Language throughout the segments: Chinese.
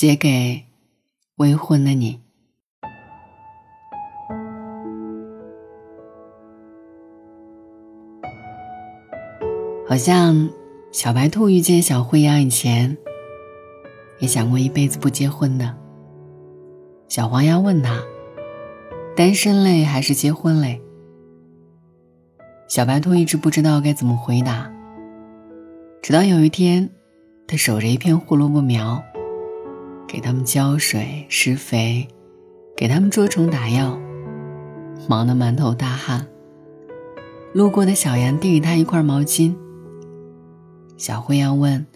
写给未婚的你。好像小白兔遇见小灰羊以前，也想过一辈子不结婚的。小黄鸭问他：“单身累还是结婚累？”小白兔一直不知道该怎么回答。直到有一天，他守着一片胡萝卜苗，给他们浇水、施肥，给他们捉虫打药，忙得满头大汗。路过的小羊递给他一块毛巾。小灰羊问：“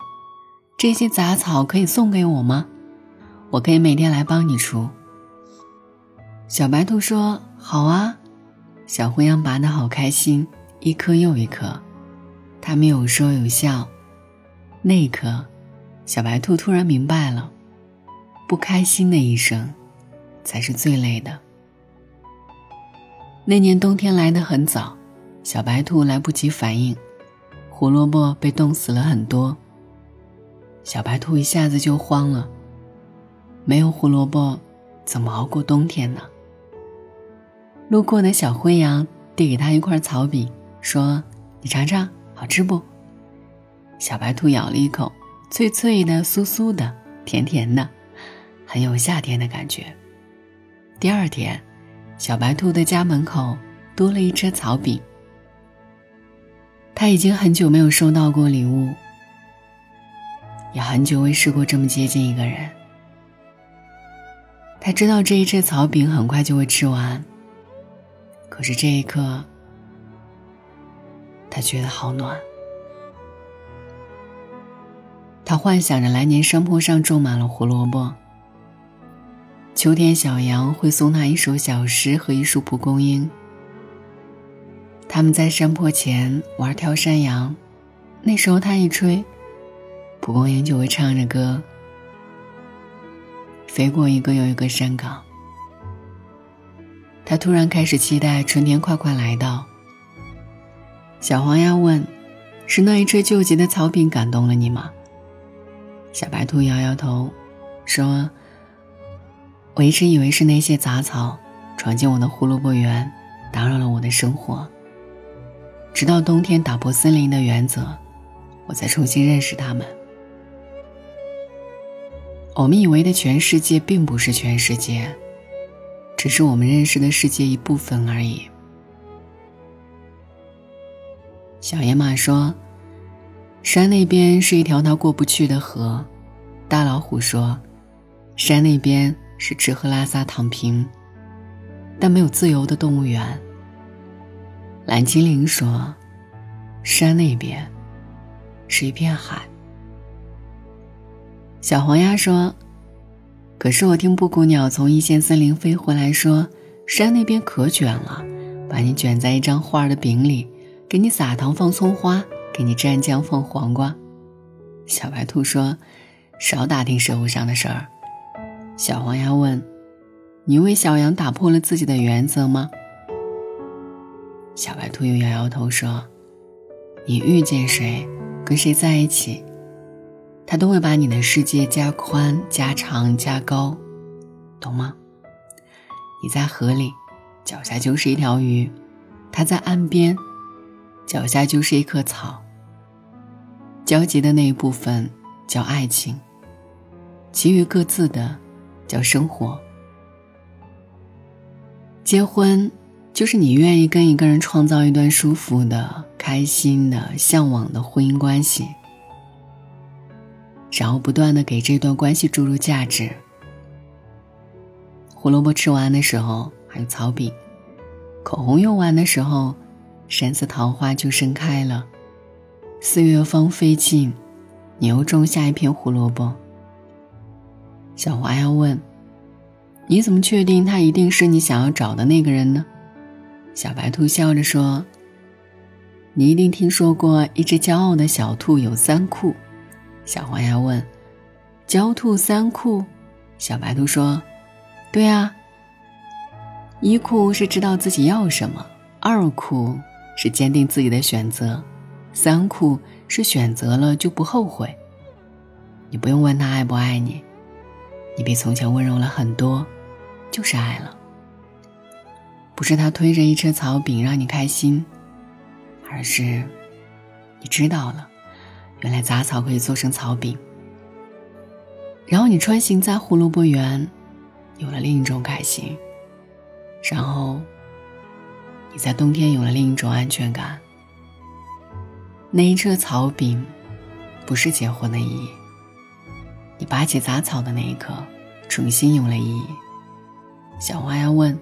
这些杂草可以送给我吗？我可以每天来帮你除。”小白兔说：“好啊。”小灰羊拔得好开心，一颗又一颗。他们有说有笑。那一刻，小白兔突然明白了，不开心的一生，才是最累的。那年冬天来得很早，小白兔来不及反应。胡萝卜被冻死了很多。小白兔一下子就慌了。没有胡萝卜，怎么熬过冬天呢？路过的小灰羊递给他一块草饼，说：“你尝尝，好吃不？”小白兔咬了一口，脆脆的、酥酥的、甜甜的，很有夏天的感觉。第二天，小白兔的家门口多了一车草饼。他已经很久没有收到过礼物，也很久未试过这么接近一个人。他知道这一车草饼很快就会吃完，可是这一刻，他觉得好暖。他幻想着来年山坡上种满了胡萝卜，秋天小羊会送他一首小诗和一束蒲公英。他们在山坡前玩跳山羊，那时候他一吹，蒲公英就会唱着歌，飞过一个又一个山岗。他突然开始期待春天快快来到。小黄鸭问：“是那一吹救急的草饼感动了你吗？”小白兔摇摇头，说：“我一直以为是那些杂草闯进我的胡萝卜园，打扰了我的生活。”直到冬天打破森林的原则，我才重新认识他们。我们以为的全世界并不是全世界，只是我们认识的世界一部分而已。小野马说：“山那边是一条他过不去的河。”大老虎说：“山那边是吃喝拉撒躺平，但没有自由的动物园。”蓝精灵说：“山那边是一片海。”小黄鸭说：“可是我听布谷鸟从一线森林飞回来，说山那边可卷了，把你卷在一张花的饼里，给你撒糖放葱花，给你蘸酱放黄瓜。”小白兔说：“少打听社会上的事儿。”小黄鸭问：“你为小羊打破了自己的原则吗？”小白兔又摇摇头说：“你遇见谁，跟谁在一起，他都会把你的世界加宽、加长、加高，懂吗？你在河里，脚下就是一条鱼；他在岸边，脚下就是一棵草。交集的那一部分叫爱情，其余各自的叫生活。结婚。”就是你愿意跟一个人创造一段舒服的、开心的、向往的婚姻关系，然后不断的给这段关系注入价值。胡萝卜吃完的时候还有草饼，口红用完的时候，山寺桃花就盛开了。四月芳菲尽，你又种下一片胡萝卜。小华要问：你怎么确定他一定是你想要找的那个人呢？小白兔笑着说：“你一定听说过一只骄傲的小兔有三库。”小黄鸭问：“狡兔三库？”小白兔说：“对啊。一库是知道自己要什么，二库是坚定自己的选择，三库是选择了就不后悔。你不用问他爱不爱你，你比从前温柔了很多，就是爱了。不是他推着一车草饼让你开心，而是你知道了，原来杂草可以做成草饼。然后你穿行在胡萝卜园，有了另一种开心。然后你在冬天有了另一种安全感。那一车草饼，不是结婚的意义。你拔起杂草的那一刻，重新有了意义。小花鸭问：“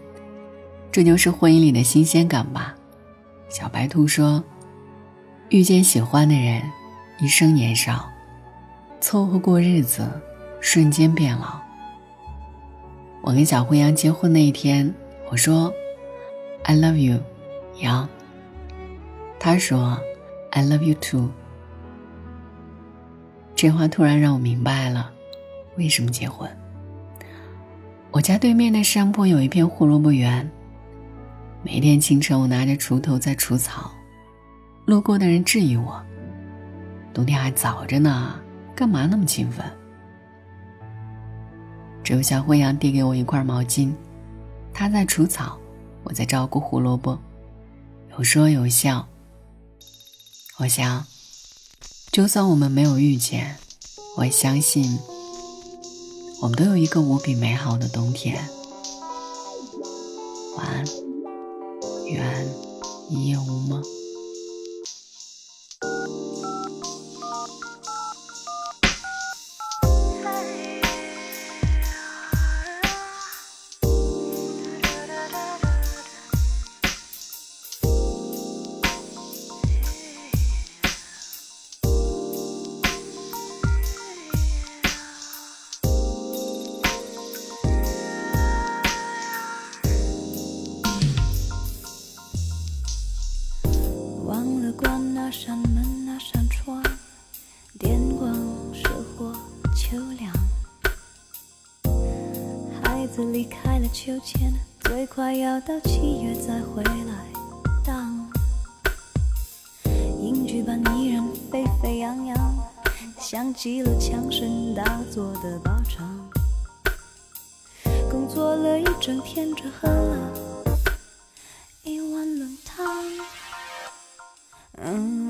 这就是婚姻里的新鲜感吧？”小白兔说：“遇见喜欢的人，一生年少，凑合过日子。”瞬间变老。我跟小灰羊结婚那一天，我说：“I love you，羊。”他说：“I love you too。”这话突然让我明白了，为什么结婚。我家对面的山坡有一片胡萝卜园，每天清晨我拿着锄头在除草，路过的人质疑我：“冬天还早着呢，干嘛那么勤奋？”只有小灰羊递给我一块毛巾，他在除草，我在照顾胡萝卜，有说有笑。我想，就算我们没有遇见，我相信，我们都有一个无比美好的冬天。晚安，愿一夜无梦。孩子离开了秋千，最快要到七月再回来。当英剧般依然沸沸扬扬，像极了枪声大作的靶场。工作了一整天，只喝了一碗冷汤。嗯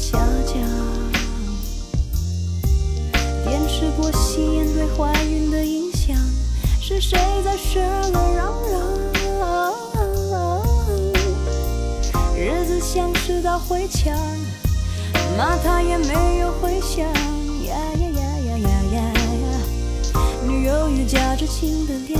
恰巧电视播吸烟对怀孕的影响是谁在十二嚷嚷？日子像是道灰墙骂它也没有回响。呀呀呀呀呀呀女友与假知情的脸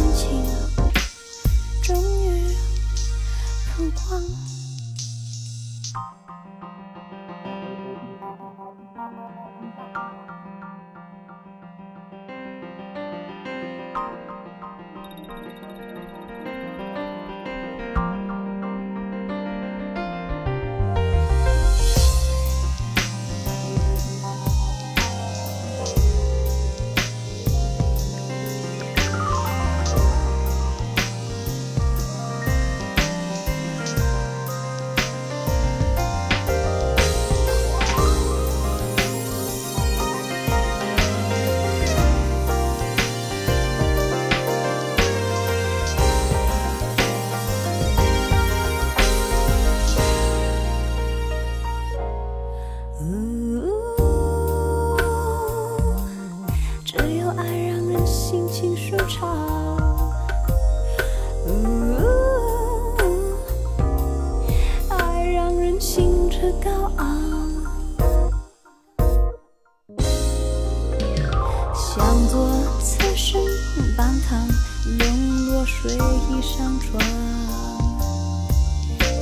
睡衣上床，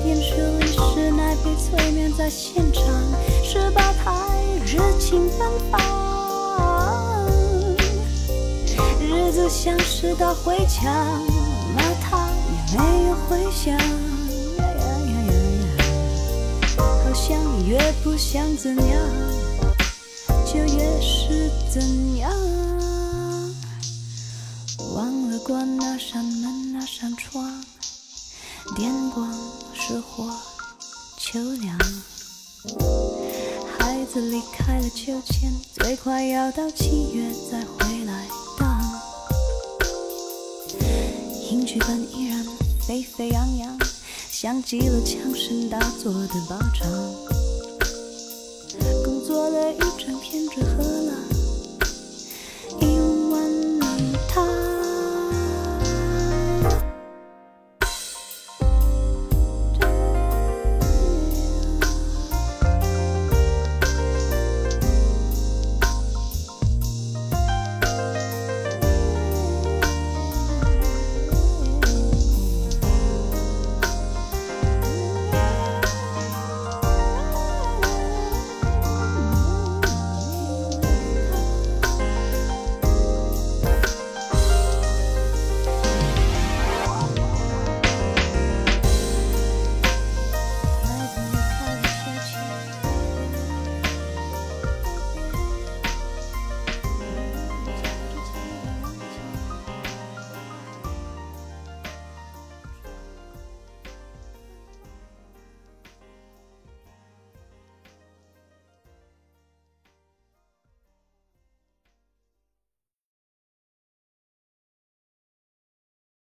电视里是奶被催眠在现场，十八台热情奔放，日子像是道回墙，骂他也没有回响，越不想怎样。就越是怎样？忘了关那扇门，那扇窗，电光石火，秋凉。孩子离开了秋千，最快要到七月再回来荡。影剧本依然沸沸扬扬，像极了枪声大作的靶场。工作了一整天之后。